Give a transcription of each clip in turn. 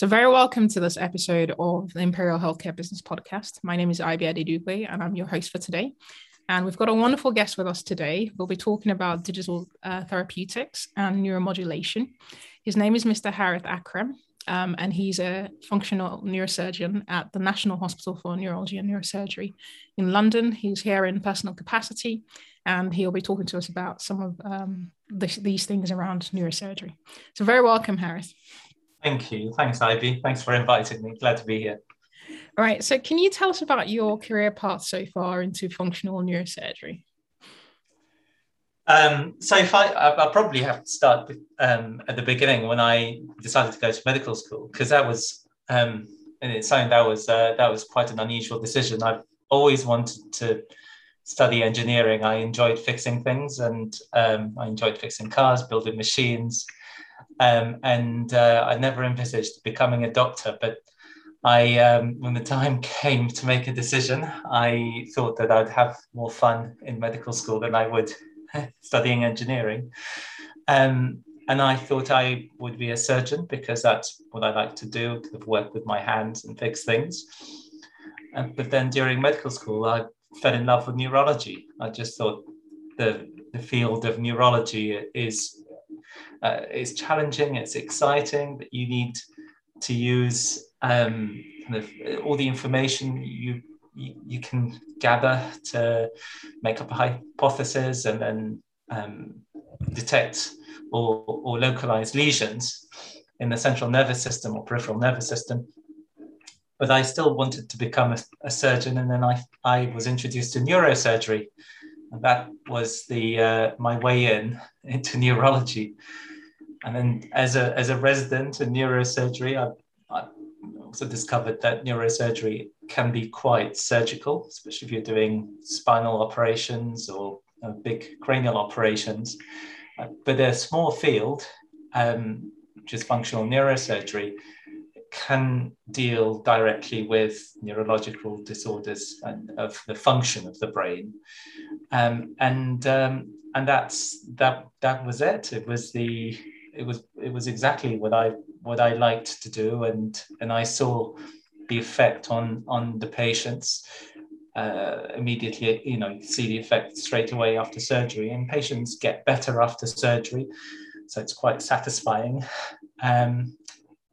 So, very welcome to this episode of the Imperial Healthcare Business Podcast. My name is Ibi Adedugbe, and I'm your host for today. And we've got a wonderful guest with us today. We'll be talking about digital uh, therapeutics and neuromodulation. His name is Mr. Harith Akram, um, and he's a functional neurosurgeon at the National Hospital for Neurology and Neurosurgery in London. He's here in personal capacity, and he'll be talking to us about some of um, these things around neurosurgery. So, very welcome, Harith. Thank you. Thanks, Ibi. Thanks for inviting me. Glad to be here. All right. So, can you tell us about your career path so far into functional neurosurgery? Um, so, if I, I, probably have to start um, at the beginning when I decided to go to medical school because that was, um, and it's something that was uh, that was quite an unusual decision. I've always wanted to study engineering. I enjoyed fixing things, and um, I enjoyed fixing cars, building machines, um, and uh, I never envisaged becoming a doctor, but I, um, when the time came to make a decision, I thought that I'd have more fun in medical school than I would studying engineering. Um, and I thought I would be a surgeon because that's what I like to do, of work with my hands and fix things. And, but then during medical school, I fell in love with neurology. I just thought the, the field of neurology is, uh, is challenging, it's exciting, but you need to use um, kind of all the information you, you, you can gather to make up a hypothesis and then um, detect or, or localize lesions in the central nervous system or peripheral nervous system. But I still wanted to become a, a surgeon, and then I, I was introduced to neurosurgery, and that was the uh, my way in into neurology. And then, as a as a resident in neurosurgery, I also discovered that neurosurgery can be quite surgical, especially if you're doing spinal operations or uh, big cranial operations. Uh, but a small field, um, which is functional neurosurgery, can deal directly with neurological disorders and of the function of the brain. Um, and um, and that's that that was it. It was the it was it was exactly what I what I liked to do, and and I saw the effect on on the patients uh, immediately. You know, you see the effect straight away after surgery, and patients get better after surgery, so it's quite satisfying. Um,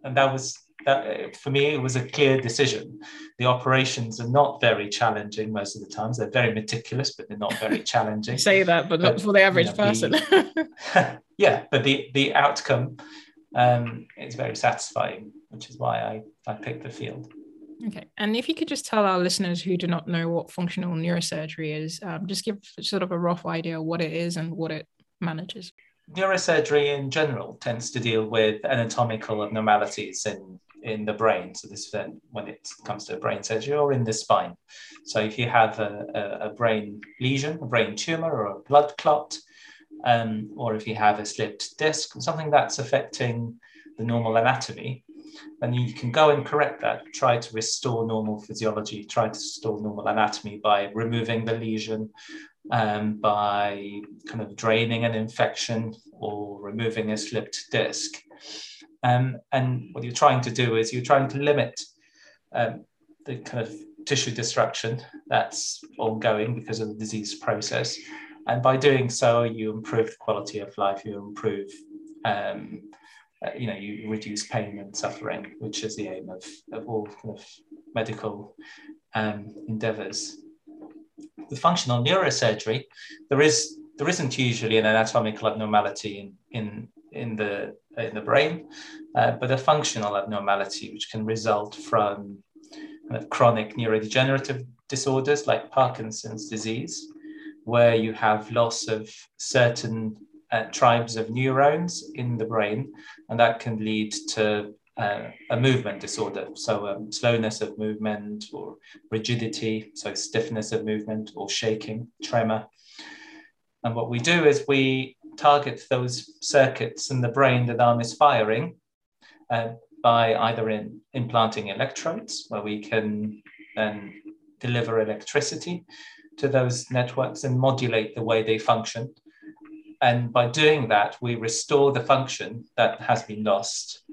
and that was that for me. It was a clear decision. The operations are not very challenging most of the times. They're very meticulous, but they're not very challenging. say that, but, but not for the average you know, person. The, yeah, but the the outcome um, it's very satisfying, which is why I, I picked the field. Okay. And if you could just tell our listeners who do not know what functional neurosurgery is, um, just give sort of a rough idea what it is and what it manages. Neurosurgery in general tends to deal with anatomical abnormalities in, in the brain. So this when it comes to brain surgery or in the spine. So if you have a, a, a brain lesion, a brain tumor or a blood clot, um, or if you have a slipped disc, something that's affecting the normal anatomy, then you can go and correct that, try to restore normal physiology, try to restore normal anatomy by removing the lesion, um, by kind of draining an infection or removing a slipped disc. Um, and what you're trying to do is you're trying to limit um, the kind of tissue destruction that's ongoing because of the disease process and by doing so, you improve the quality of life, you improve, um, uh, you know, you reduce pain and suffering, which is the aim of, of all kind of medical um, endeavors. With functional neurosurgery, there is there isn't usually an anatomical abnormality in in in the in the brain, uh, but a functional abnormality which can result from kind of chronic neurodegenerative disorders like Parkinson's disease, where you have loss of certain uh, tribes of neurons in the brain, and that can lead to uh, a movement disorder. So, um, slowness of movement or rigidity, so stiffness of movement or shaking, tremor. And what we do is we target those circuits in the brain that are misfiring uh, by either in implanting electrodes, where we can then deliver electricity to those networks and modulate the way they function. And by doing that, we restore the function that has been lost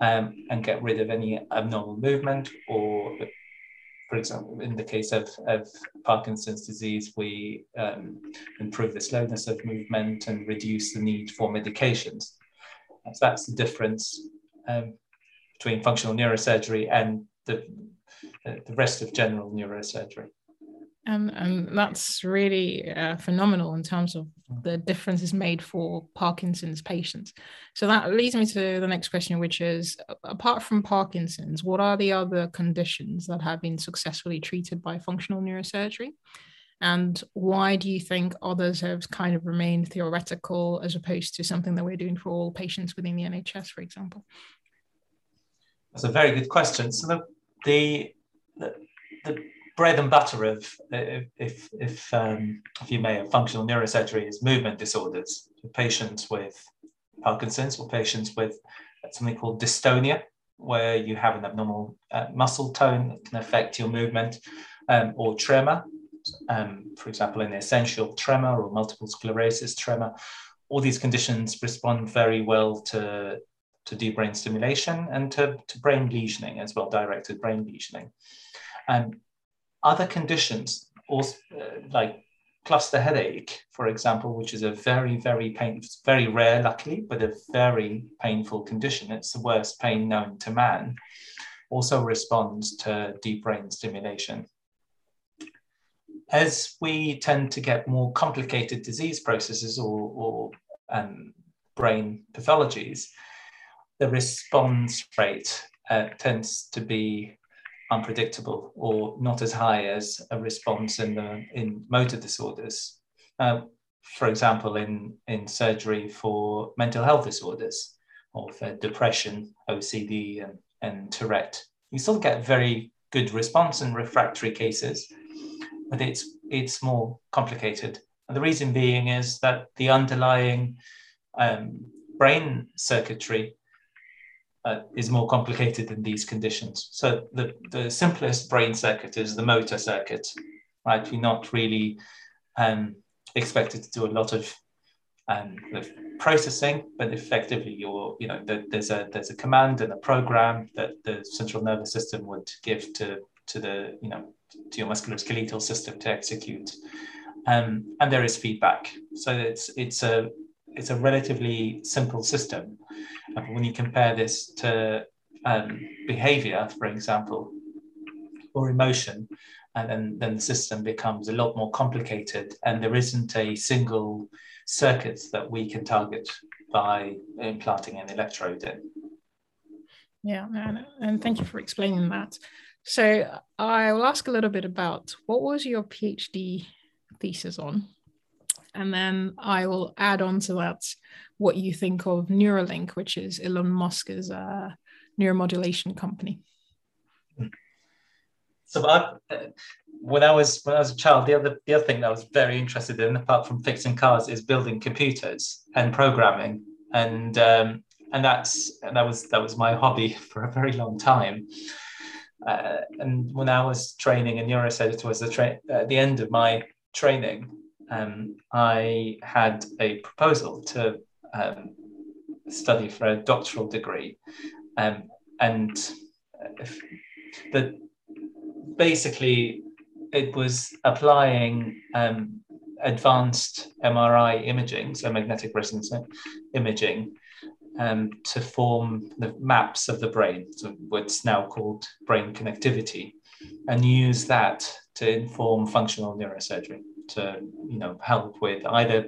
um, and get rid of any abnormal movement or for example, in the case of, of Parkinson's disease, we um, improve the slowness of movement and reduce the need for medications. So that's the difference um, between functional neurosurgery and the, the rest of general neurosurgery and and that's really uh, phenomenal in terms of the differences made for Parkinson's patients. So that leads me to the next question, which is: apart from Parkinson's, what are the other conditions that have been successfully treated by functional neurosurgery? And why do you think others have kind of remained theoretical as opposed to something that we're doing for all patients within the NHS, for example? That's a very good question. So the the, the, the bread and butter of, if if um, if you may, of functional neurosurgery is movement disorders. So patients with Parkinson's or patients with something called dystonia, where you have an abnormal uh, muscle tone that can affect your movement, um, or tremor, um, for example, an essential tremor or multiple sclerosis tremor. All these conditions respond very well to, to deep brain stimulation and to, to brain lesioning as well, directed brain lesioning. And other conditions, also, uh, like cluster headache, for example, which is a very, very painful, very rare, luckily, but a very painful condition. It's the worst pain known to man. Also responds to deep brain stimulation. As we tend to get more complicated disease processes or, or um, brain pathologies, the response rate uh, tends to be unpredictable or not as high as a response in the in motor disorders. Uh, for example, in, in surgery for mental health disorders or for depression, OCD, and, and Tourette, you still get very good response in refractory cases, but it's it's more complicated. And the reason being is that the underlying um, brain circuitry uh, is more complicated than these conditions. So the, the simplest brain circuit is the motor circuit, right? You're not really um, expected to do a lot of, um, processing, but effectively you're, you know, the, there's a there's a command and a program that the central nervous system would give to to the, you know, to your musculoskeletal system to execute. Um, and there is feedback. So it's it's a it's a relatively simple system. When you compare this to um, behavior, for example, or emotion, and then, then the system becomes a lot more complicated, and there isn't a single circuit that we can target by implanting an electrode in. Yeah, and, and thank you for explaining that. So I will ask a little bit about what was your PhD thesis on? And then I will add on to that what you think of Neuralink, which is Elon Musk's uh, neuromodulation company. So I, when I was when I was a child, the other the other thing that I was very interested in, apart from fixing cars, is building computers and programming, and um, and that's and that was that was my hobby for a very long time. Uh, and when I was training in neurosurgery towards the tra- at the end of my training, um, I had a proposal to um, study for a doctoral degree, um, and the basically it was applying um, advanced MRI imaging, so magnetic resonance imaging, um, to form the maps of the brain, so what's now called brain connectivity, and use that to inform functional neurosurgery to you know help with either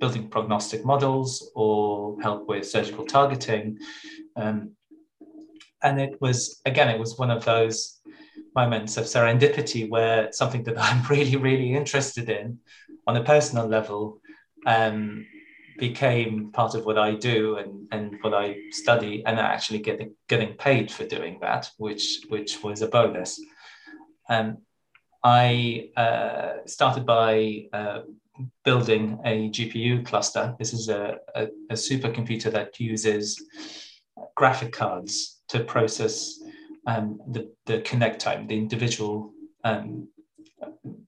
building prognostic models or help with surgical targeting. Um, and it was again, it was one of those moments of serendipity where something that I'm really, really interested in on a personal level um, became part of what I do and, and what I study, and actually getting getting paid for doing that, which which was a bonus. Um, I uh, started by uh, building a GPU cluster. This is a, a, a, supercomputer that uses graphic cards to process um, the, the connectome, the individual, um,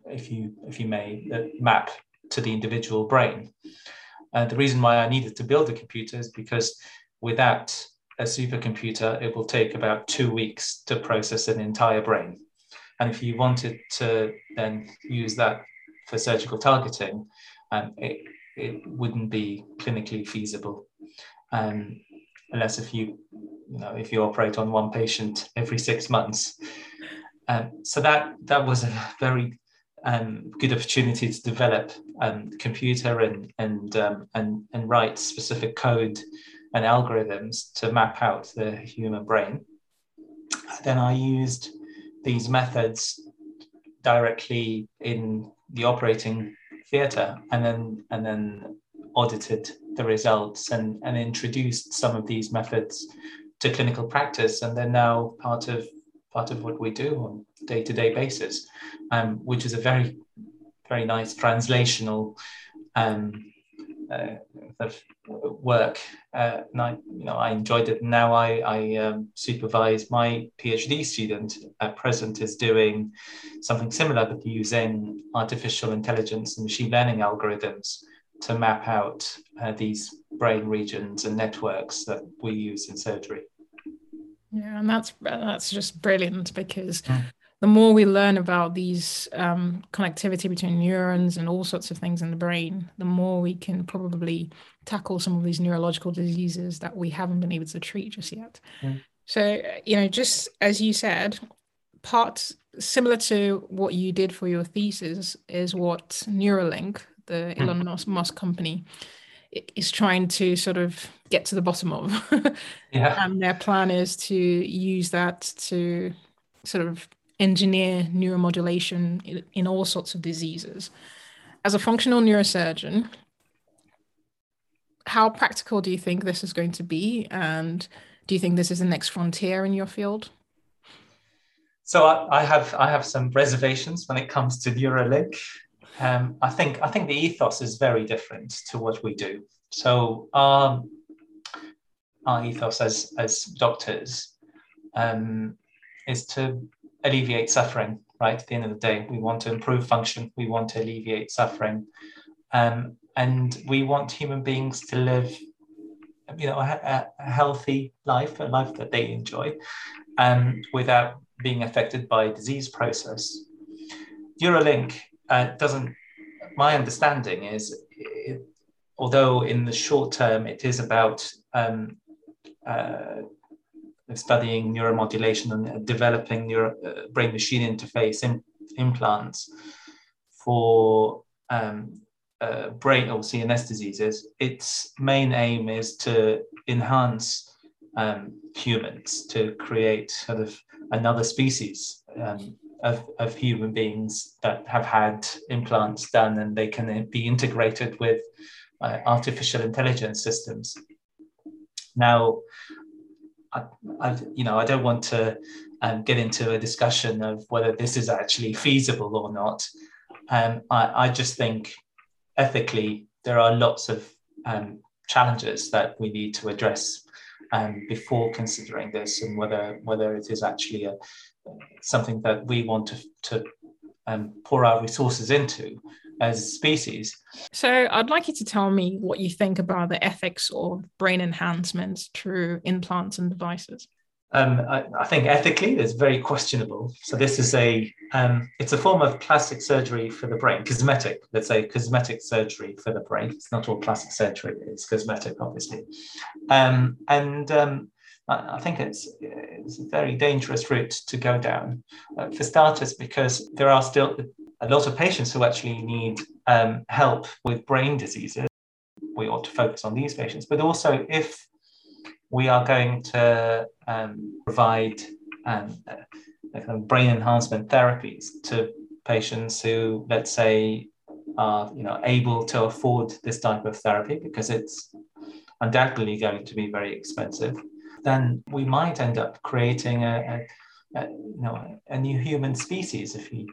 if you if you may, uh, map to the individual brain. Uh, the reason why I needed to build a computer is because without a supercomputer, it will take about two weeks to process an entire brain. And if you wanted to then use that for surgical targeting, um, it, it wouldn't be clinically feasible. Um, unless if you, you know, if you operate on one patient every six months. Um, so that that was a very um, good opportunity to develop um, computer and and um, and and write specific code and algorithms to map out the human brain. Then I used these methods directly in the operating theatre, and then and then audited the results and, and introduced some of these methods to clinical practice, and they're now part of part of what we do on day-to-day basis, um, which is a very very nice translational um, uh, work. Uh, and I, you know, I enjoyed it. Now I, I um, supervise my PhD student at present is doing something similar, but using artificial intelligence and machine learning algorithms to map out uh, these brain regions and networks that we use in surgery. Yeah, and that's that's just brilliant because mm the more we learn about these um, connectivity between neurons and all sorts of things in the brain, the more we can probably tackle some of these neurological diseases that we haven't been able to treat just yet. Mm. So, you know, just as you said, part similar to what you did for your thesis is what Neuralink, the mm. Elon Musk company, is trying to sort of get to the bottom of. yeah. And their plan is to use that to sort of engineer neuromodulation in, all sorts of diseases. As a functional neurosurgeon, how practical do you think this is going to be? And do you think this is the next frontier in your field? So I, I have I have some reservations when it comes to Neuralink. Um, I think I think the ethos is very different to what we do. So um, our ethos as as doctors um, is to alleviate suffering, right? At the end of the day, we want to improve function, we want to alleviate suffering. Um, and we want human beings to live, you know, a, a healthy life, a life that they enjoy, um, without being affected by disease process. Neuralink uh, doesn't, my understanding is, it, although in the short term it is about um, uh, studying neuromodulation and developing neuro, uh, brain machine interface in, implants for um, uh, brain or CNS diseases, its main aim is to enhance um, humans, to create sort of another species um, of, of human beings that have had implants done and they can be integrated with uh, artificial intelligence systems. Now, I, I, you know, I don't want to um, get into a discussion of whether this is actually feasible or not. Um, I, I, just think ethically there are lots of um, challenges that we need to address um, before considering this and whether whether it is actually a, something that we want to, to um, pour our resources into as species. So I'd like you to tell me what you think about the ethics of brain enhancements through implants and devices. Um, I, I, think ethically it's very questionable. So this is a um, it's a form of plastic surgery for the brain, cosmetic. Let's say cosmetic surgery for the brain. It's not all plastic surgery; it's cosmetic, obviously. Um, and um, I, think it's it's a very dangerous route to go down. Uh, for starters, because there are still a lot of patients who actually need um, help with brain diseases. We ought to focus on these patients, but also if we are going to um, provide um, kind of brain enhancement therapies to patients who, let's say, are you know able to afford this type of therapy because it's undoubtedly going to be very expensive, then we might end up creating a, a, a you know a new human species if you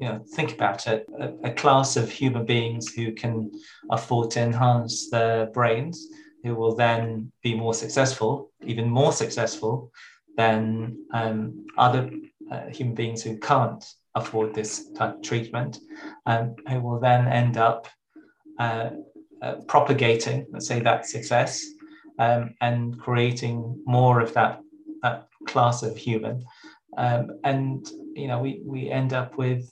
you know, think about it, a, a, class of human beings who can afford to enhance their brains, who will then be more successful, even more successful than um, other uh, human beings who can't afford this type of treatment, um, who will then end up uh, uh, propagating, let's say, that success um, and creating more of that, that class of human. Um, and you know, we, we end up with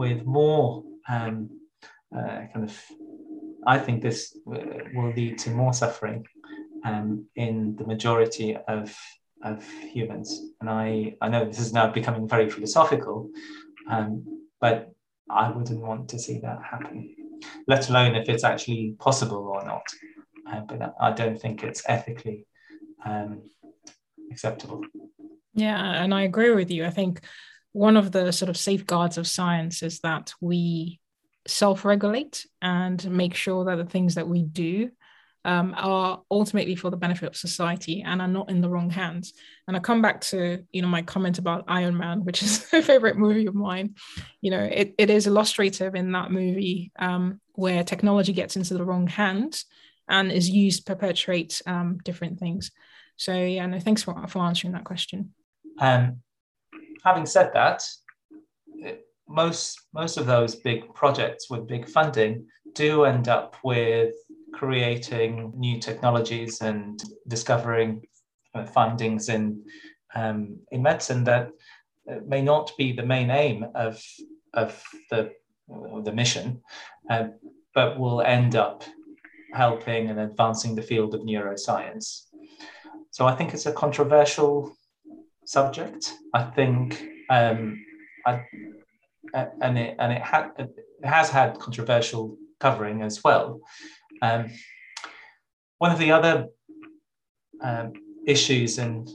with more um, uh, kind of. I think this will lead to more suffering um, in the majority of of humans. And I I know this is now becoming very philosophical, um, but I wouldn't want to see that happen, let alone if it's actually possible or not. Uh, but I don't think it's ethically um, acceptable. Yeah, and I agree with you. I think one of the sort of safeguards of science is that we self regulate and make sure that the things that we do um, are ultimately for the benefit of society and are not in the wrong hands. And I come back to you know my comment about Iron Man, which is a favorite movie of mine. You know, it, it is illustrative in that movie um, where technology gets into the wrong hands and is used to perpetuate um, different things. So yeah, no, thanks for, for answering that question. Um, having said that, most most of those big projects with big funding do end up with creating new technologies and discovering uh, findings in um, in medicine that may not be the main aim of of the the mission, uh, but will end up helping and advancing the field of neuroscience. So I think it's a controversial subject. I think, um, I, and it and it, ha- it has had controversial covering as well. Um, one of the other um, issues in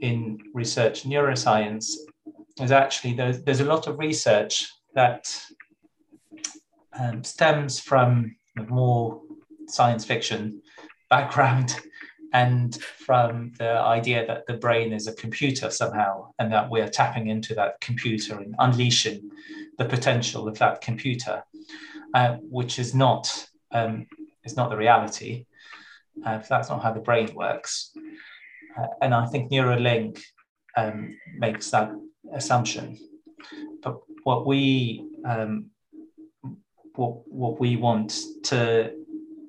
in research neuroscience is actually there's, there's a lot of research that um, stems from more science fiction background and from the idea that the brain is a computer somehow and that we're tapping into that computer and unleashing the potential of that computer uh, which is not um, is not the reality. Uh, that's not how the brain works. Uh, and i think neuralink um, makes that assumption. But what we um, what, what we want to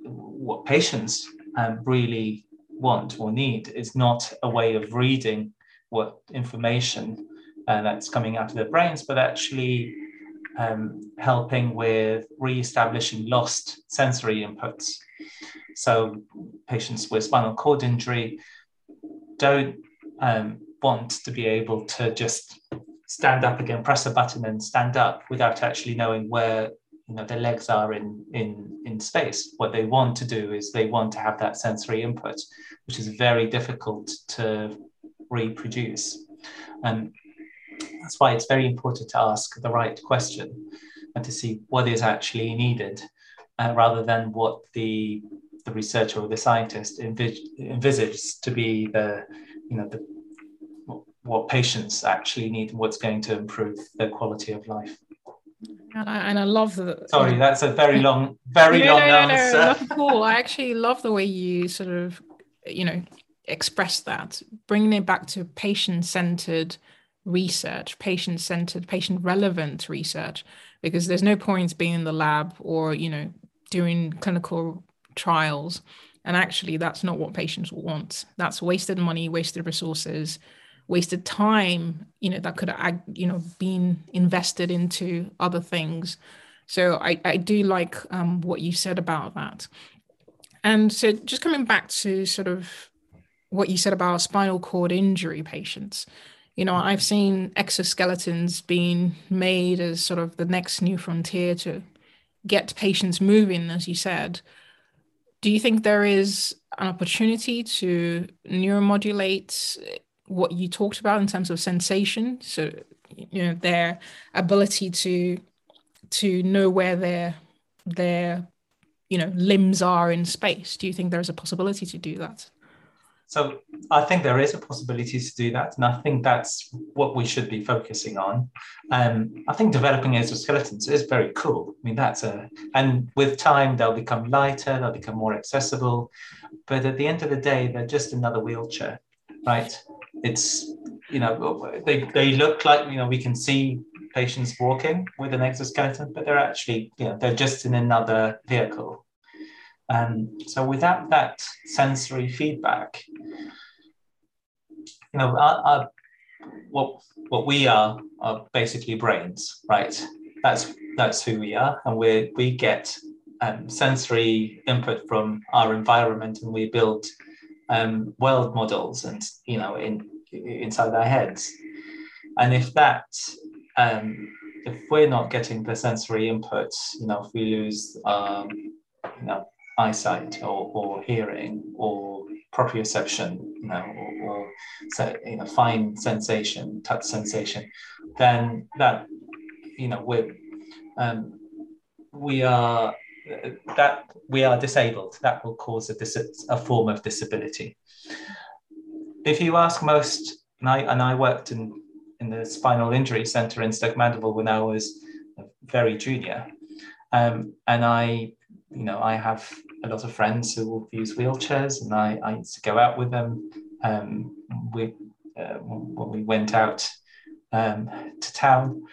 what patients um, really want or need is not a way of reading what information uh, that's coming out of their brains, but actually um, helping with re-establishing lost sensory inputs. So patients with spinal cord injury don't um, want to be able to just stand up again, press a button and stand up without actually knowing where you know their legs are in in in space. What they want to do is they want to have that sensory input which is very difficult to reproduce. And that's why it's very important to ask the right question and to see what is actually needed uh, rather than what the the researcher or the scientist envis- envisages to be the you know the what patients actually need and what's going to improve their quality of life and I, and I love the. Sorry, that's a very long, very no, long no, no, answer. No, not at all. I actually love the way you sort of, you know, express that, bringing it back to patient-centered research, patient-centered, patient-relevant research, because there's no point being in the lab or you know doing clinical trials, and actually that's not what patients want. That's wasted money, wasted resources wasted time you know that could have you know been invested into other things. So i i do like um, what you said about that. And so just coming back to sort of what you said about spinal cord injury patients you know i've seen exoskeletons being made as sort of the next new frontier to get patients moving as you said. Do you think there is an opportunity to neuromodulate what you talked about in terms of sensation so you know their ability to to know where their their you know limbs are in space. Do you think there's a possibility to do that? So i think there is a possibility to do that and i think that's what we should be focusing on. Um, i think developing exoskeletons is very cool. I mean that's a and with time they'll become lighter they'll become more accessible but at the end of the day they're just another wheelchair right it's you know they, they look like you know we can see patients walking with an exoskeleton but they're actually you know they're just in another vehicle Um, so without that sensory feedback, you know, our, our, what what we are are basically brains, right? That's that's who we are, and we we get um, sensory input from our environment, and we build um, world models, and you know, in inside our heads. And if that, um, if we're not getting the sensory input, you know, if we lose, um, you know, eyesight or, or hearing or proprioception, you know, or, or you know, fine sensation, touch sensation, then that, you know, we're, um, we are that we are disabled. That will cause a, dis- a form of disability. If you ask most, and I, and I worked in, in the spinal injury center in Stoke Mandeville when I was very junior, um, and I, you know, I have a lot of friends who use wheelchairs, and I, I used to go out with them. Um, we, uh, when we went out um, to town,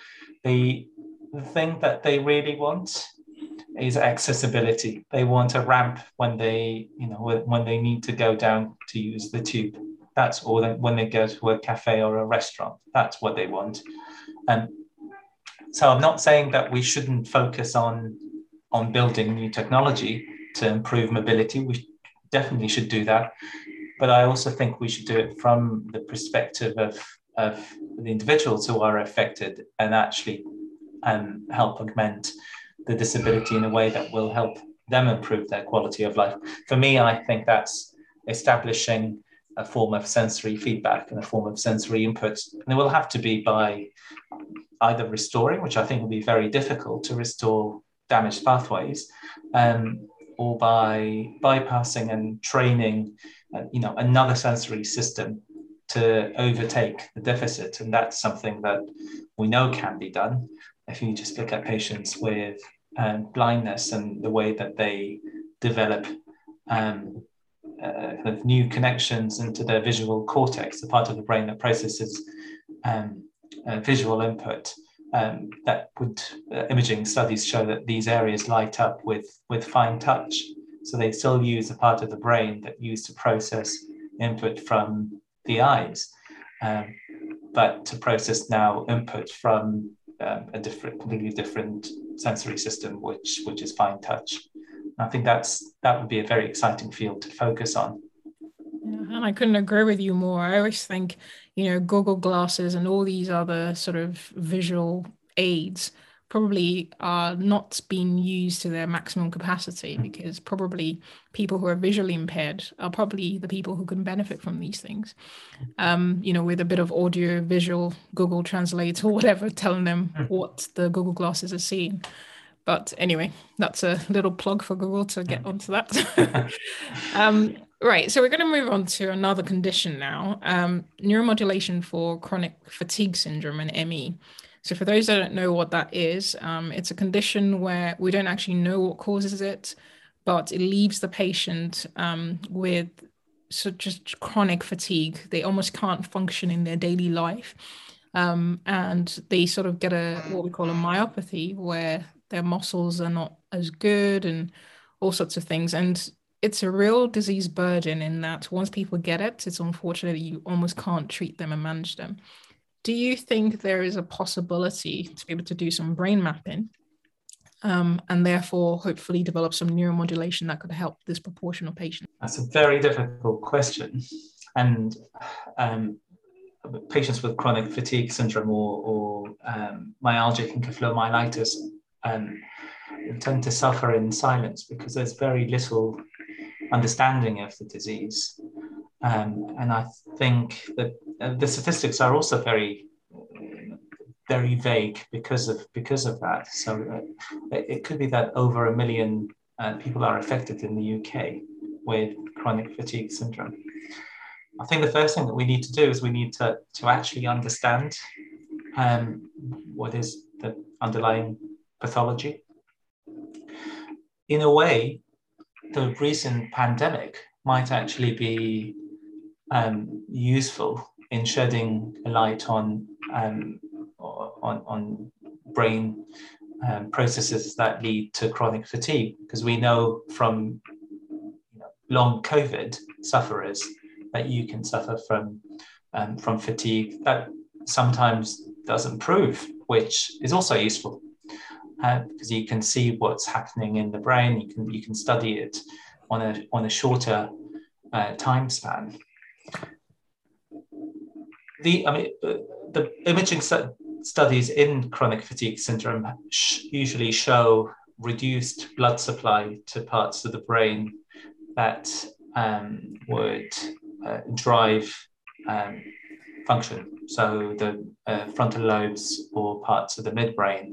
the, the thing that they really want is accessibility. They want a ramp when they, you know, when they need to go down to use the tube. That's all. They, when they go to a cafe or a restaurant, that's what they want. And so I'm not saying that we shouldn't focus on on building new technology to improve mobility. We definitely should do that. But I also think we should do it from the perspective of, of the individuals who are affected and actually um, help augment the disability in a way that will help them improve their quality of life. For me, I think that's establishing a form of sensory feedback and a form of sensory input. And it will have to be by either restoring, which I think will be very difficult to restore damaged pathways, um, or by bypassing and training, uh, you know, another sensory system to overtake the deficit. And that's something that we know can be done. If you just look at patients with um, blindness and the way that they develop um, uh, kind of new connections into their visual cortex, the part of the brain that processes um, uh, visual input, um, that would uh, imaging studies show that these areas light up with with fine touch. So they still use a part of the brain that used to process input from the eyes, um, but to process now input from um, a different, completely different sensory system, which which is fine touch. I think that's that would be a very exciting field to focus on. Yeah, and I couldn't agree with you more. I always think you know, Google Glasses and all these other sort of visual aids probably are not being used to their maximum capacity mm. because probably people who are visually impaired are probably the people who can benefit from these things. Um, you know, with a bit of audio, visual, Google Translate or whatever, telling them mm. what the Google glasses are seeing. But anyway, that's a little plug for Google to get mm. onto that. um, Right. So we're going to move on to another condition now um, neuromodulation for chronic fatigue syndrome and ME. So, for those that don't know what that is, um, it's a condition where we don't actually know what causes it, but it leaves the patient um, with so just chronic fatigue. They almost can't function in their daily life. Um, and they sort of get a what we call a myopathy, where their muscles are not as good and all sorts of things. And it's a real disease burden in that once people get it, it's unfortunate you almost can't treat them and manage them. Do you think there is a possibility to be able to do some brain mapping um, and therefore hopefully develop some neuromodulation that could help this proportion of patients? That's a very difficult question. And um, patients with chronic fatigue syndrome or, or um, myalgic encephalomyelitis um, tend to suffer in silence because there's very little understanding of the disease. Um, and I think that uh, the statistics are also very, very vague because of because of that. So uh, it could be that over a million uh, people are affected in the UK with chronic fatigue syndrome. I think the first thing that we need to do is we need to, to actually understand um, what is the underlying pathology. In a way, the recent pandemic might actually be um, useful in shedding a light on um, on, on brain um, processes that lead to chronic fatigue because we know from long COVID sufferers that you can suffer from um, from fatigue that sometimes doesn't prove, which is also useful uh, because you can see what's happening in the brain. You can you can study it on a on a shorter uh, time span. The I mean the imaging studies in chronic fatigue syndrome usually show reduced blood supply to parts of the brain that um, would uh, drive um, function, so the uh, frontal lobes or parts of the midbrain.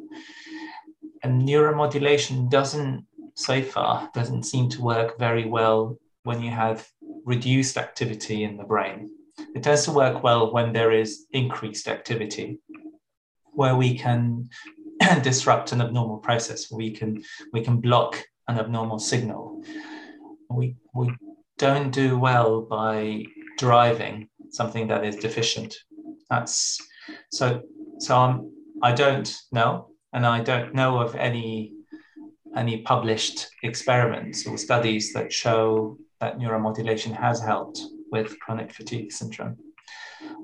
And neuromodulation doesn't, so far, doesn't seem to work very well when you have reduced activity in the brain. It tends to work well when there is increased activity, where we can disrupt an abnormal process, we can we can block an abnormal signal. We we don't do well by driving something that is deficient. That's so so I'm I don't know, and I don't know of any any published experiments or studies that show that neuromodulation has helped with chronic fatigue syndrome.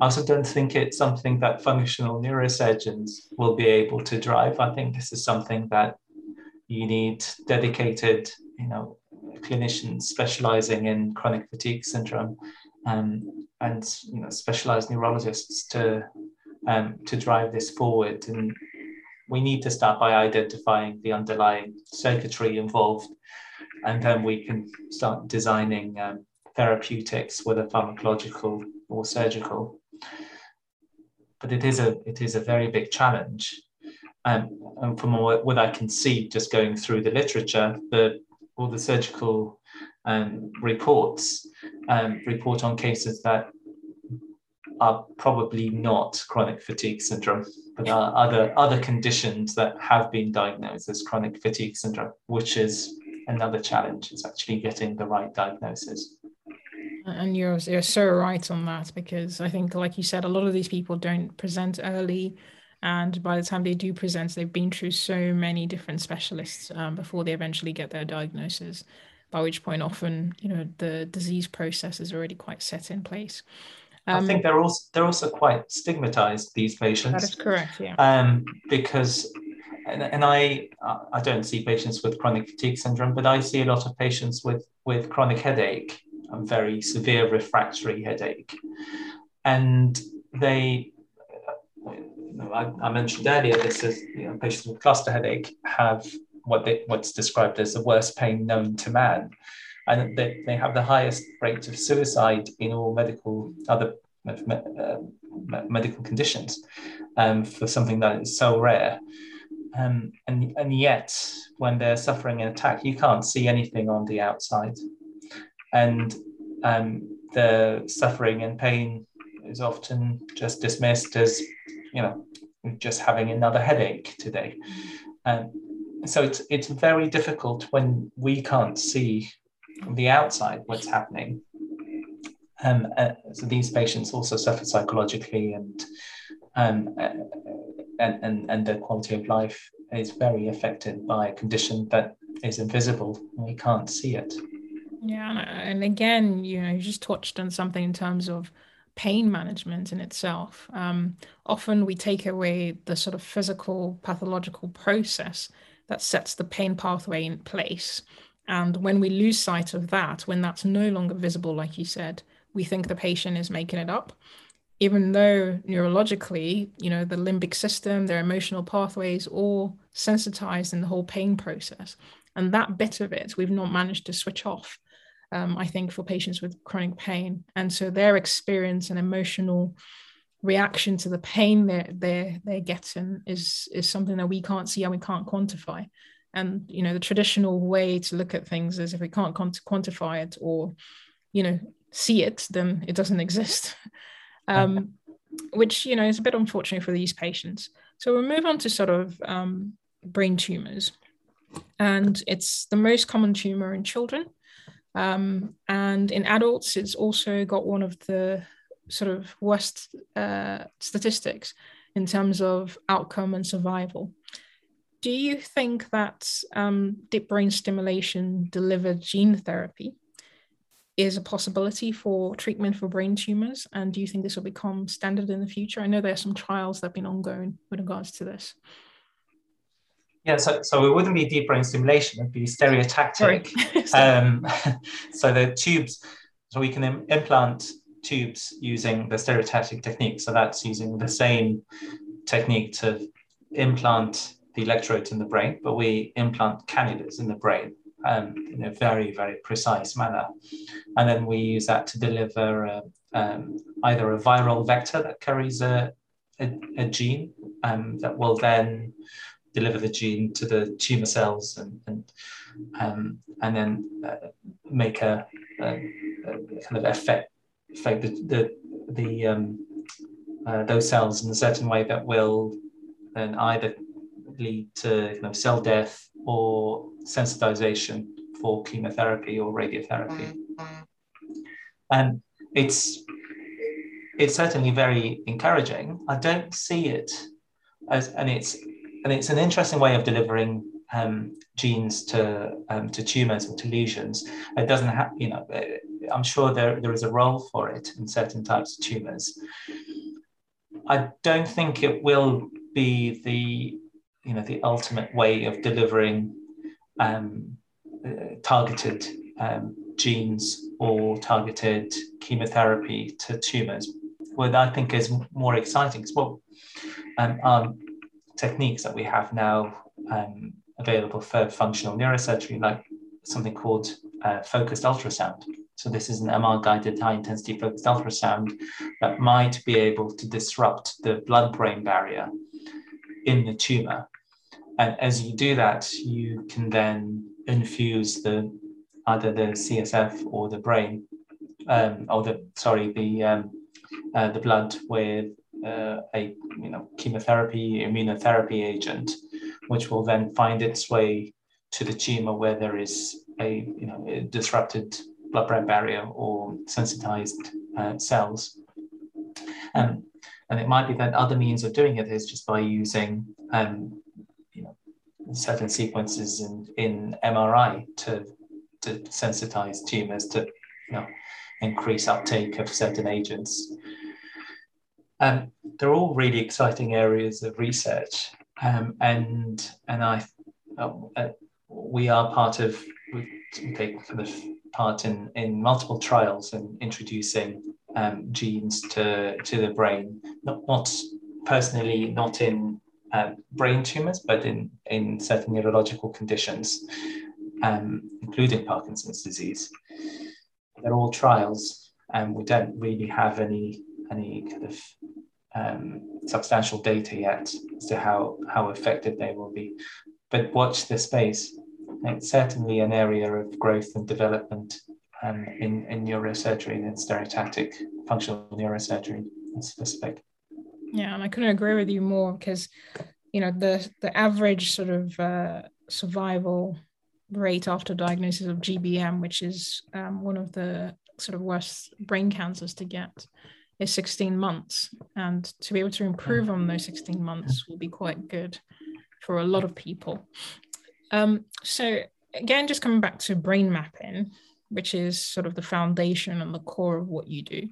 I also don't think it's something that functional neurosurgeons will be able to drive. I think this is something that you need dedicated, you know, clinicians specializing in chronic fatigue syndrome um, and you know, specialized neurologists to um, to drive this forward. And we need to start by identifying the underlying circuitry involved, and then we can start designing um, therapeutics, whether pharmacological or surgical. But it is a it is a very big challenge. Um, and from what I can see, just going through the literature, the all the surgical um, reports um, report on cases that are probably not chronic fatigue syndrome, but are other other conditions that have been diagnosed as chronic fatigue syndrome, which is another challenge. Is actually getting the right diagnosis. And you're you're so right on that because I think, like you said, a lot of these people don't present early, and by the time they do present, they've been through so many different specialists um, before they eventually get their diagnosis. By which point, often you know the disease process is already quite set in place. Um, I think they're also they're also quite stigmatized these patients. That is correct, yeah. Um, because and, and I I don't see patients with chronic fatigue syndrome, but I see a lot of patients with with chronic headache a very severe refractory headache. And they, I, I, mentioned earlier, this is you know, patients with cluster headache have what they, what's described as the worst pain known to man. And they, they have the highest rate of suicide in all medical, other uh, medical conditions um, for something that is so rare. Um, and, and yet, when they're suffering an attack, you can't see anything on the outside. And um, the suffering and pain is often just dismissed as you know just having another headache today. And so it's it's very difficult when we can't see from the outside what's happening. Um, uh, so these patients also suffer psychologically and um, and, and, and their quality of life is very affected by a condition that is invisible we can't see it. Yeah, and again, you know, you just touched on something in terms of pain management in itself. Um, often we take away the sort of physical pathological process that sets the pain pathway in place. And when we lose sight of that, when that's no longer visible, like you said, we think the patient is making it up. Even though neurologically, you know, the limbic system, their emotional pathways, all sensitized in the whole pain process. And that bit of it, we've not managed to switch off um, I think, for patients with chronic pain. And so their experience and emotional reaction to the pain they're, they're, they're getting is, is something that we can't see and we can't quantify. And, you know, the traditional way to look at things is if we can't quantify it or, you know, see it, then it doesn't exist. Um, which, you know, is a bit unfortunate for these patients. So we'll move on to sort of um, brain tumors. And it's the most common tumor in children. Um, and in adults, it's also got one of the sort of worst uh, statistics in terms of outcome and survival. Do you think that um, deep brain stimulation delivered gene therapy is a possibility for treatment for brain tumors? And do you think this will become standard in the future? I know there are some trials that have been ongoing with regards to this. Yeah, so, so it wouldn't be deep brain stimulation, it'd be stereotactic. um, so the tubes, so we can Im- implant tubes using the stereotactic technique. So that's using the same technique to implant the electrodes in the brain, but we implant cannulas in the brain um, in a very, very precise manner. And then we use that to deliver uh, um, either a viral vector that carries a, a, a gene um, that will then deliver the gene to the tumor cells and, and, um, and then uh, make a, a, a, kind of effect, affect the, the, the um, uh, those cells in a certain way that will then either lead to kind of cell death or sensitization for chemotherapy or radiotherapy. And it's it's certainly very encouraging. I don't see it as and it's and it's an interesting way of delivering um, genes to um, to tumors or to lesions. It doesn't have, you know, I'm sure there, there is a role for it in certain types of tumors. I don't think it will be the you know the ultimate way of delivering um, uh, targeted um, genes or targeted chemotherapy to tumors. What I think is more exciting is what um, are techniques that we have now um, available for functional neurosurgery, like something called uh, focused ultrasound. So this is an MR guided high intensity focused ultrasound that might be able to disrupt the blood brain barrier in the tumor. And as you do that, you can then infuse the either the CSF or the brain, um, or the sorry, the um, uh, the blood with uh, a you know chemotherapy immunotherapy agent, which will then find its way to the tumor where there is a you know a disrupted blood-brain barrier or sensitized uh, cells. Um, and it might be that other means of doing it is just by using um, certain sequences in, in MRI to, to sensitize tumors to you know, increase uptake of certain agents. Um, they're all really exciting areas of research. Um, and and I, uh, uh, we are part of, we take kind of part in, in multiple trials and introducing um, genes to, to the brain, not, not personally, not in uh, brain tumors, but in, in certain neurological conditions, um, including Parkinson's disease. They're all trials, and we don't really have any, any kind of um, substantial data yet as to how, how effective they will be. But watch the space. It's certainly an area of growth and development um, in, in neurosurgery and in stereotactic functional neurosurgery in specific. Yeah, and I couldn't agree with you more because, you know, the the average sort of uh, survival rate after diagnosis of GBM, which is um, one of the sort of worst brain cancers to get, is 16 months. And to be able to improve on those 16 months will be quite good for a lot of people. Um, so again, just coming back to brain mapping, which is sort of the foundation and the core of what you do.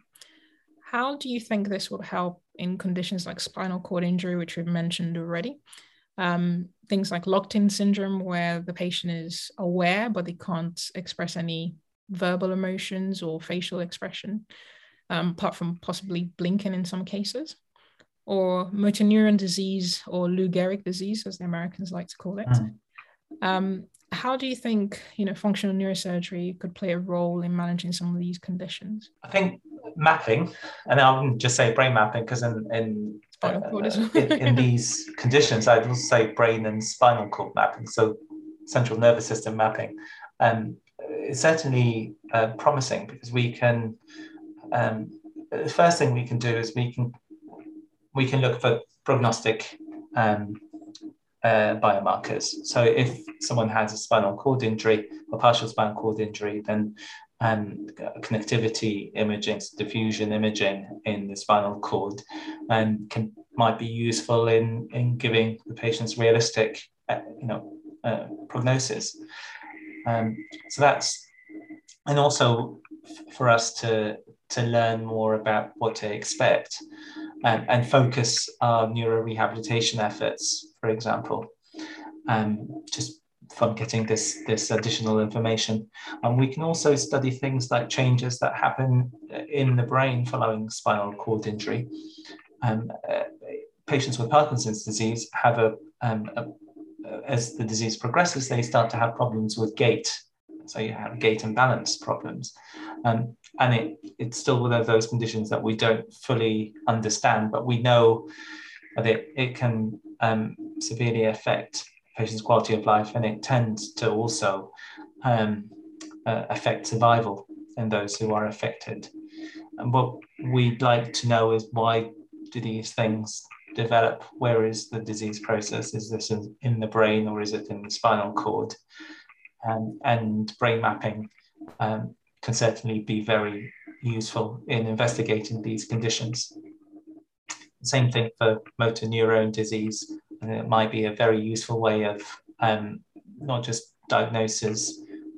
How do you think this would help in conditions like spinal cord injury, which we've mentioned already? Um, things like locked in syndrome, where the patient is aware but they can't express any verbal emotions or facial expression, um, apart from possibly blinking in some cases, or motor neuron disease or Lou Gehrig disease, as the Americans like to call it. Mm. Um, how do you think you know functional neurosurgery could play a role in managing some of these conditions? I think mapping and i wouldn't just say brain mapping because in in, uh, in, in these conditions i'd also say brain and spinal cord mapping so central nervous system mapping. Um, it's certainly uh, promising because we can um, the first thing we can do is we can we can look for prognostic um, uh, biomarkers. So if someone has a spinal cord injury or partial spinal cord injury, then um, connectivity imaging, diffusion imaging in the spinal cord, um, can might be useful in in giving the patients realistic, uh, you know, uh, prognosis. Um, so that's, and also for us to to learn more about what to expect and, and focus our neurorehabilitation efforts, for example, um, just from getting this, this additional information. And we can also study things like changes that happen in the brain following spinal cord injury. Um, uh, patients with Parkinson's disease have a, um, a, as the disease progresses, they start to have problems with gait. So you have gait and balance problems. Um, and it, it's still one of those conditions that we don't fully understand, but we know that it, it can um, severely affect patients' quality of life, and it tends to also um, uh, affect survival in those who are affected. And what we'd like to know is why do these things develop? Where is the disease process? Is this in, in the brain or is it in the spinal cord? Um, and brain mapping um, can certainly be very useful in investigating these conditions. Same thing for motor neurone disease. And it might be a very useful way of um, not just diagnosis,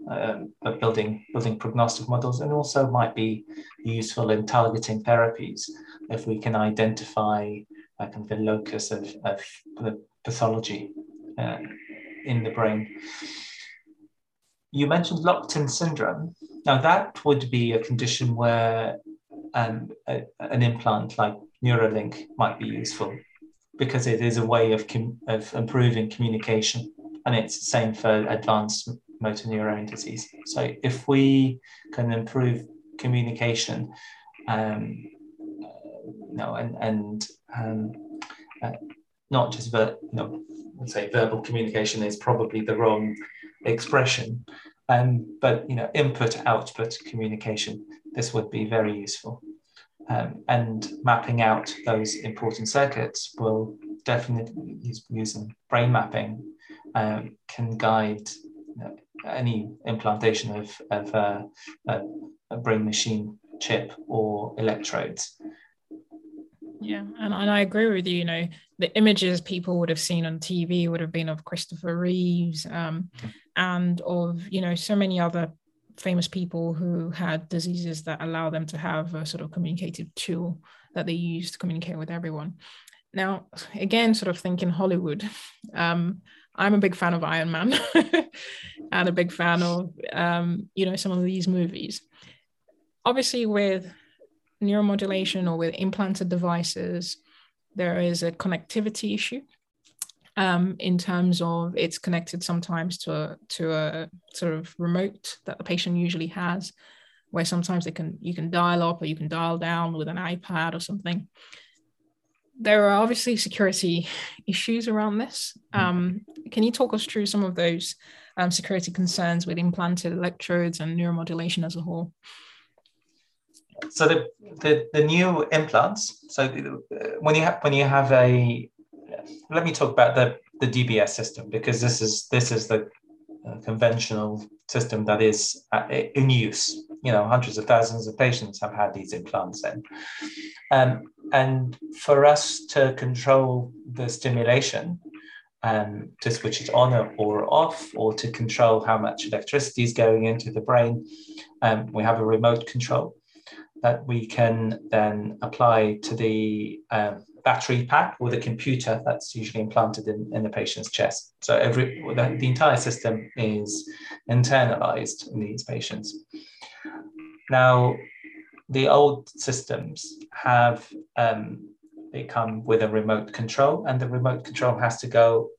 um, but building building prognostic models, and also might be useful in targeting therapies if we can identify uh, kind of the locus of, of the pathology uh, in the brain. You mentioned locked-in syndrome. Now that would be a condition where um, a, an implant like Neuralink might be useful because it is a way of, com- of improving communication. And it's the same for advanced motor neurone disease. So if we can improve communication, um, know, and, and um, uh, not just ver- know, let's say verbal communication is probably the wrong expression, um, but you know, input output communication. This would be very useful. Um, and mapping out those important circuits will definitely use, using brain mapping um, can guide you know, any implantation of, of uh, a, a brain machine chip or electrodes. Yeah, and, and I agree with you. You know, the images people would have seen on TV would have been of Christopher Reeves um, and of, you know, so many other famous people who had diseases that allow them to have a sort of communicative tool that they use to communicate with everyone. Now, again, sort of thinking Hollywood, um, I'm a big fan of Iron Man and a big fan of, um, you know, some of these movies. Obviously, with neuromodulation or with implanted devices, there is a connectivity issue um, in terms of it's connected sometimes to a, to a sort of remote that the patient usually has, where sometimes they can you can dial up or you can dial down with an iPad or something. There are obviously security issues around this. Um, can you talk us through some of those um, security concerns with implanted electrodes and neuromodulation as a whole? So the, the, the new implants. So when you have when you have a let me talk about the, the DBS system because this is this is the uh, conventional system that is uh, in use. You know, hundreds of thousands of patients have had these implants in. Um, and for us to control the stimulation, um, to switch it on or off, or to control how much electricity is going into the brain, um, we have a remote control that we can then apply to the um, battery pack with a computer that's usually implanted in, in the patient's chest. So every the, the entire system is internalized in these patients. Now, the old systems have um, they come with a remote control, and the remote control has to go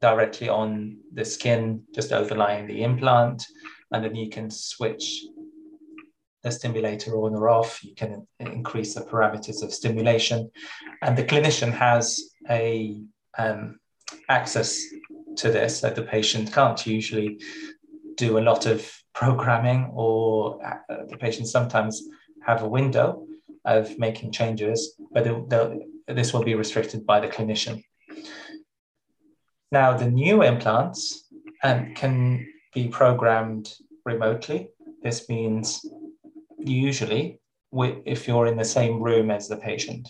directly on the skin, just overlying the implant, and then you can switch the stimulator on or off. You can increase the parameters of stimulation, and the clinician has a um, access to this that the patient can't usually do a lot of programming, or uh, the patient sometimes have a window of making changes, but this will be restricted by the clinician. Now, the new implants um, can be programmed remotely. This means usually if you're in the same room as the patient.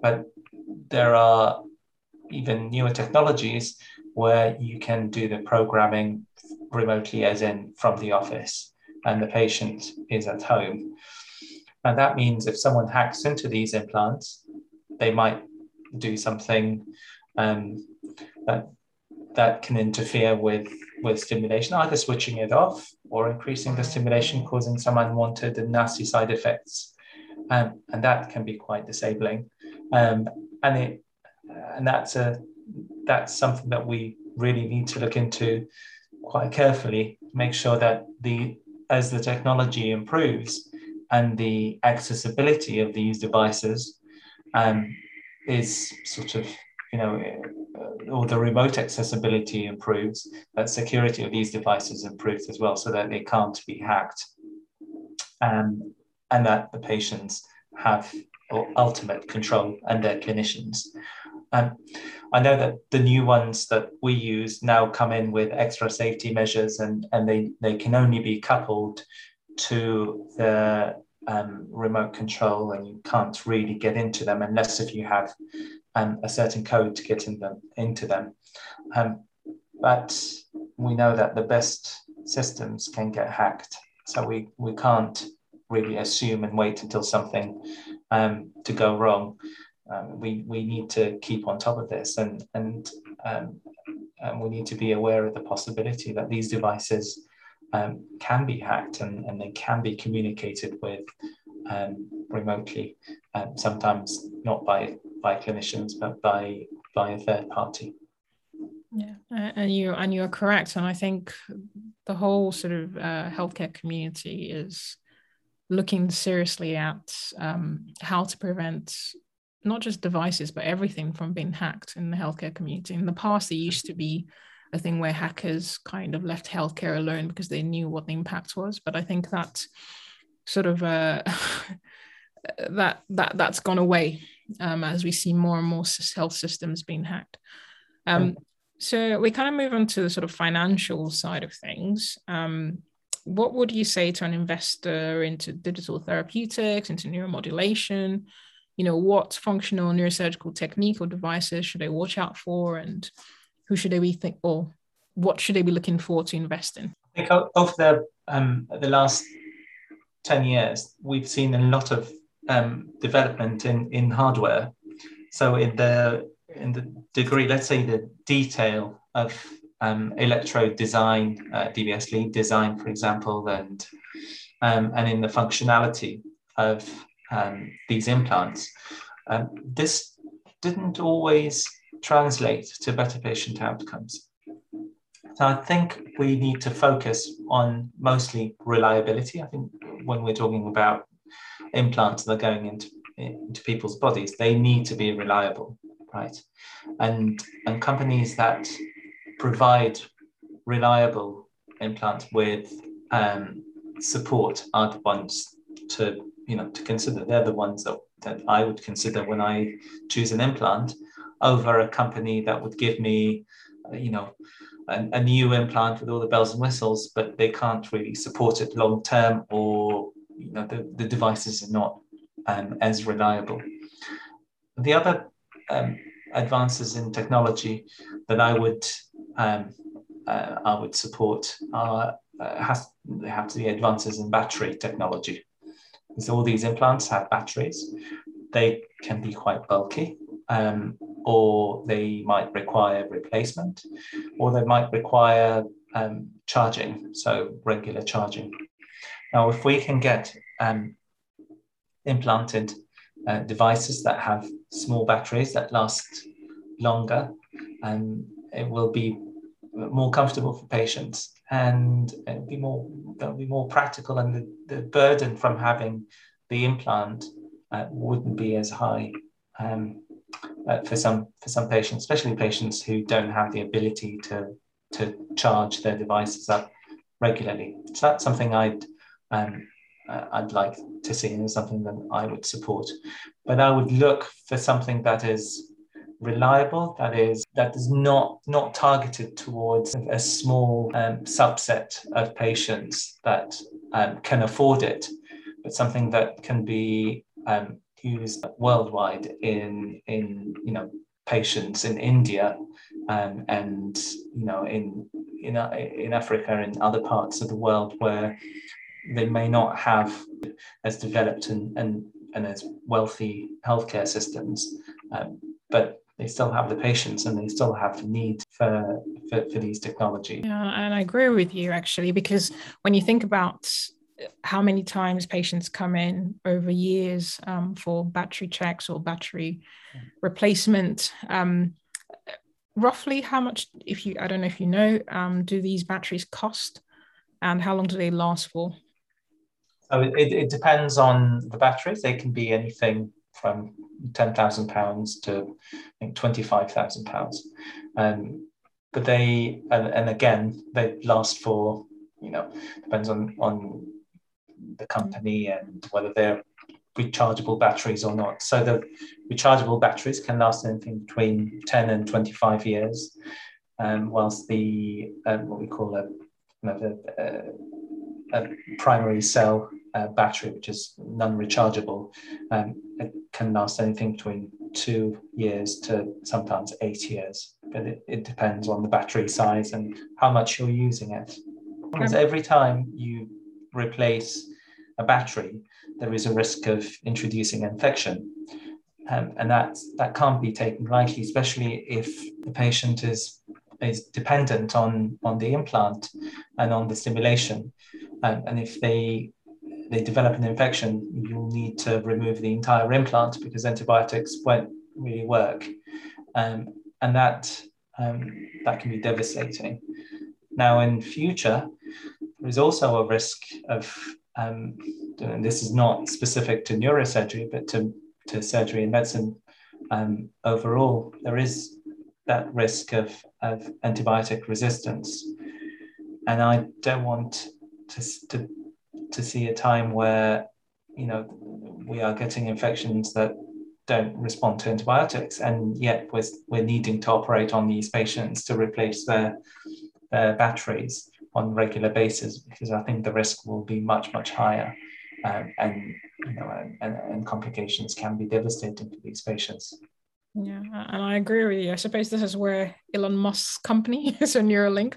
But there are even newer technologies where you can do the programming remotely, as in from the office. and the patient is at home. And that means if someone hacks into these implants, they might do something um, that that can interfere with with stimulation, either switching it off or increasing the stimulation, causing some unwanted and nasty side effects, um, and that can be quite disabling. Um, and it and that's a that's something that we really need to look into quite carefully. Make sure that the as the technology improves and the accessibility of these devices um, is sort of you know or the remote accessibility improves that security of these devices improves as well so that they can't be hacked. Um, and that the patients have ultimate control and their clinicians. Um, I know that the new ones that we use now come in with extra safety measures and, and they, they can only be coupled to the um, remote control and you can't really get into them unless if you have um, a certain code to get in them, into them. Um, but we know that the best systems can get hacked. So we, we can't really assume and wait until something um, to go wrong um, we we need to keep on top of this and and um, and we need to be aware of the possibility that these devices um, can be hacked and, and they can be communicated with um, remotely, um, sometimes not by by clinicians but by by a third party. Yeah, and you and you're correct, and I think the whole sort of uh, healthcare community is looking seriously at um, how to prevent not just devices, but everything from being hacked in the healthcare community. In the past, there used to be a thing where hackers kind of left healthcare alone because they knew what the impact was. But I think that sort of uh, that that that's gone away um, as we see more and more health systems being hacked. Um, so we kind of move on to the sort of financial side of things. Um, what would you say to an investor into digital therapeutics, into neuromodulation? you know, what functional neurosurgical technique or devices should they watch out for and who should they be think or what should they be looking for to invest in? I think over the um, the last 10 years, we've seen a lot of um, development in, in hardware. So in the in the degree, let's say the detail of um, electrode design, uh, DBS lead design, for example, and um, and in the functionality of um, these implants, um, this didn't always translate to better patient outcomes. So I think we need to focus on mostly reliability. I think when we're talking about implants that are going into, into people's bodies, they need to be reliable, right? And, and companies that provide reliable implants with um, support are the ones to you know to consider. They're the ones that, that I would consider when I choose an implant over a company that would give me, uh, you know, a, new implant with all the bells and whistles, but they can't really support it long term, or the, the devices are not um, as reliable. The other um, advances in technology that I would um, uh, I would support are uh, has they have to be advances in battery technology. So all these implants have batteries. They can be quite bulky, um, or they might require replacement, or they might require um, charging, so regular charging. Now, if we can get um, implanted uh, devices that have small batteries that last longer, um, it will be more comfortable for patients and it'll be more that'll be more practical and the, the burden from having the implant uh, wouldn't be as high um, uh, for some for some patients, especially patients who don't have the ability to to charge their devices up regularly. So that's something I'd um, uh, I'd like to see and something that I would support. But I would look for something that is reliable that is that is not not targeted towards a small um, subset of patients that um, can afford it but something that can be um, used worldwide in in you know patients in India um, and you know in in in Africa and other parts of the world where they may not have as developed and, and, and as wealthy healthcare systems, um, but they still have the patients and they still have the need for, for, for these technologies. Yeah, and I agree with you actually, because when you think about how many times patients come in over years um, for battery checks or battery replacement, um, roughly how much, if you, I don't know if you know, um, do these batteries cost and how long do they last for? It, it depends on the batteries. They can be anything from ten thousand pounds to I think twenty five thousand pounds. Um, but they and, and again they last for you know depends on on the company and whether they're rechargeable batteries or not. So the rechargeable batteries can last anything between 10 and 25 years, um, whilst the uh, what we call a, a, a primary cell uh, battery, which is non-rechargeable, um, it can last anything between two years to sometimes eight years. But it, it depends on the battery size and how much you're using it. Because every time you replace a battery, there is a risk of introducing infection. Um, and that, that can't be taken lightly, especially if the patient is, is dependent on, on the implant and on the stimulation. Um, and if they they develop an infection, you'll need to remove the entire implant because antibiotics won't really work. Um, and that, um, that can be devastating. Now, in future, there is also a risk of, um, and this is not specific to neurosurgery, but to, to surgery and medicine um, overall, there is that risk of, of antibiotic resistance. And I don't want to, to to see a time where you know we are getting infections that don't respond to antibiotics and yet we're, we're needing to operate on these patients to replace their, their batteries on a regular basis because I think the risk will be much much higher um, and you know and, and complications can be devastating for these patients. Yeah, and I agree with you. I suppose this is where Elon Musk's company, so Neuralink,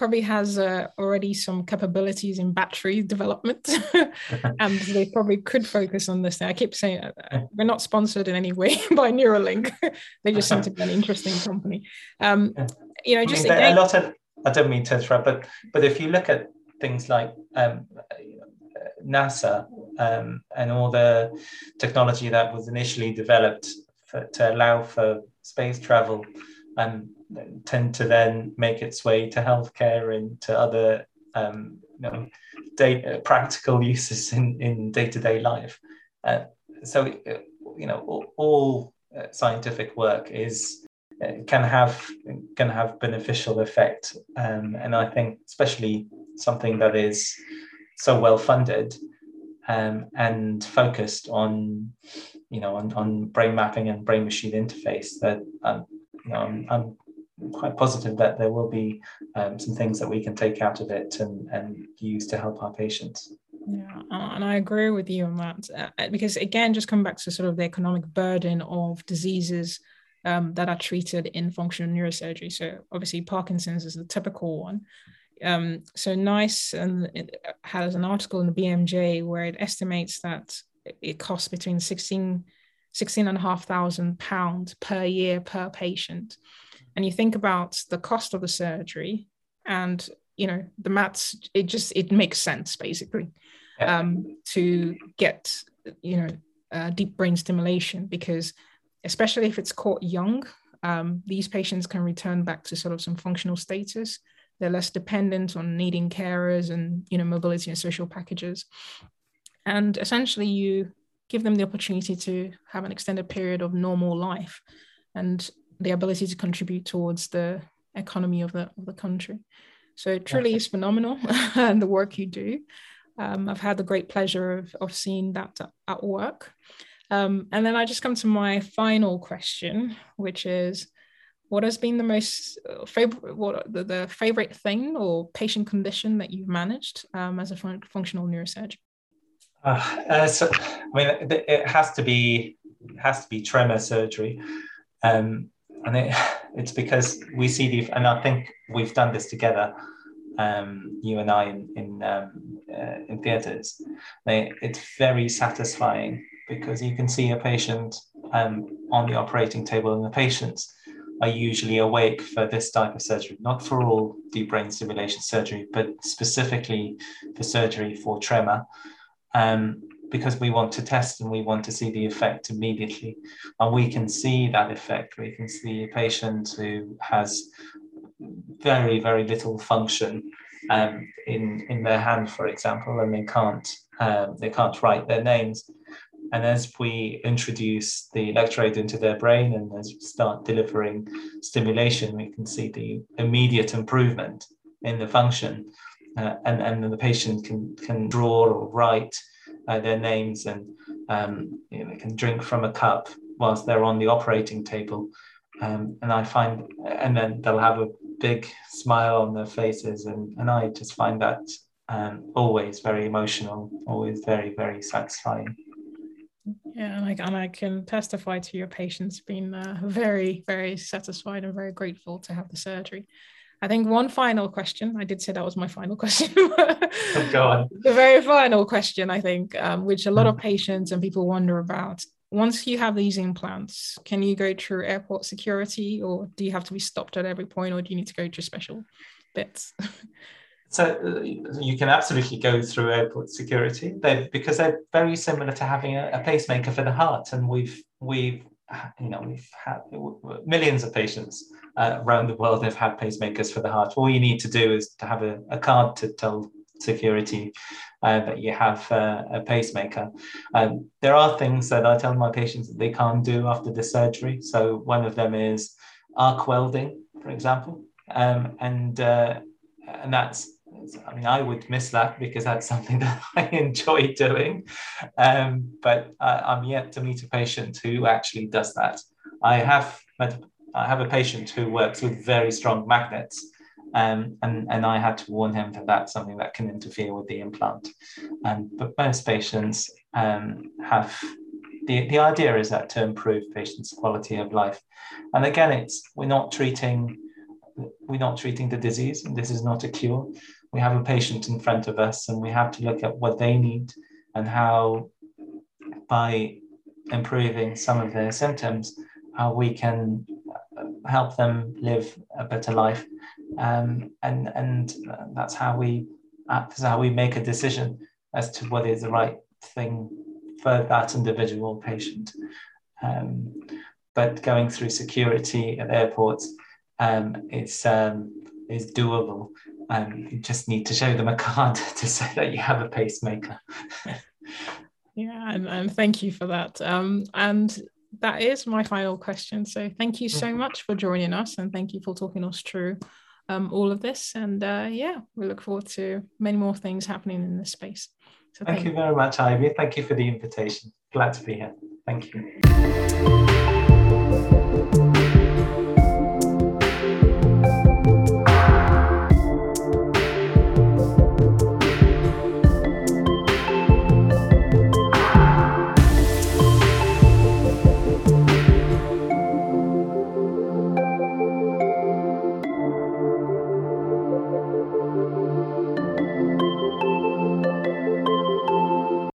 probably has uh, already some capabilities in battery development. And they probably could focus on this i keep saying uh, we're not sponsored in any way by neuralink. They just seem to be an interesting company. Um, you know just I mean, again, a lot of i don't mean to interrupt but but if you look at things like um, nasa um, and all the technology that was initially developed for, to allow for space travel and tend to then make its way to healthcare and to other um, you know, uh, practical uses in, in day-to-day life. Uh, so, you know, all, all uh, scientific work is uh, can have can have beneficial effect, um, and I think especially something that is so well funded um, and focused on, you know, on, on brain mapping and brain machine interface that um, you know, I'm, I'm quite positive that there will be um, some things that we can take out of it and, and use to help our patients. Yeah, and I agree with you on that uh, because again, just come back to sort of the economic burden of diseases um, that are treated in functional neurosurgery. So obviously, Parkinson's is the typical one. Um, so NICE and it has an article in the BMJ where it estimates that it costs between 16 16 and a half thousand pounds per year per patient and you think about the cost of the surgery and you know the maths it just it makes sense basically um, to get you know uh, deep brain stimulation because especially if it's caught young um, these patients can return back to sort of some functional status. They're less dependent on needing carers and you know mobility and social packages. And essentially you give them the opportunity to have an extended period of normal life. And the ability to contribute towards the economy of the, of the country. So it truly is phenomenal and the work you do. Um, I've had the great pleasure of, of seeing that at work. Um, and then I just come to my final question, which is what has been the most uh, favorite, what the, the favorite thing or patient condition that you've managed um, as a fun- functional neurosurgeon? Uh, uh, so, I mean, it has to be has to be tremor surgery. Um, and it, it's because we see the and I think we've done this together. um, you and I in in, um, uh, in theatres, it's very satisfying because you can see a patient um, on the operating table, and the patients are usually awake for this type of surgery, not for all deep brain stimulation surgery, but specifically for surgery for tremor. Um, because we want to test and we want to see the effect immediately. And we can see that effect. We can see a patient who has very, very little function um, in, in their hand, for example, and they can't um, they can't write their names. And as we introduce the electrode into their brain and as we start delivering stimulation, we can see the immediate improvement in the function. Uh, and, and the patient can, can draw or write uh, their names and um, you know, they can drink from a cup whilst they're on the operating table. Um, and I find, and then they'll have a big smile on their faces. And, and I just find that um, always very emotional, always very, very satisfying. Yeah, and I, and I can testify to your patients being uh, very, very satisfied and very grateful to have the surgery. I think one final question. I did say that was my final question. Go on. The very final question, I think, um, which a lot of hmm. patients and people wonder about. Once you have these implants, can you go through airport security, or do you have to be stopped at every point, or do you need to go to special bits? So uh, you can absolutely go through airport security they because they're very similar to having a, a, pacemaker for the heart, and we've we've you know we've had millions of patients uh, around the world have had pacemakers for the heart. All you need to do is to have a, a card to tell security uh, that you have uh, a pacemaker. Um, there are things that I tell my patients that they can't do after the surgery. So one of them is arc welding, for example, um, and uh, and that's I mean, I would miss that because that's something that I enjoy doing. Um, but I, am yet to meet a patient who actually does that. I have met, I have a patient who works with very strong magnets, um, and, and I had to warn him that that's something that can interfere with the implant. Um, but most patients um, have the, the idea is that to improve patients' quality of life. And again, it's we're not treating we're not treating the disease, and this is not a cure we have a patient in front of us and we have to look at what they need and how by improving some of their symptoms how we can help them live a better life um, and and that's how we that's how we make a decision as to what is the right thing for that individual patient um, but going through security at airports um, is um, is doable um, you just need to show them a card to say that you have a pacemaker. yeah, and, and thank you for that. Um, and that is my final question. So thank you so mm-hmm. much for joining us and thank you for talking us through um, all of this. And uh, yeah, we look forward to many more things happening in this space. So thank, thank you very much, Ibi. Thank you for the invitation. Glad to be here. Thank you.